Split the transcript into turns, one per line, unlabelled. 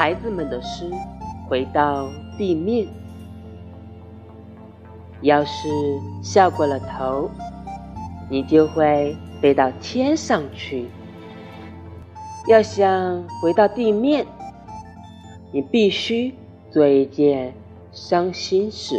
孩子们的诗回到地面。要是笑过了头你就会飞到天上去。要想回到地面你必须做一件伤心事。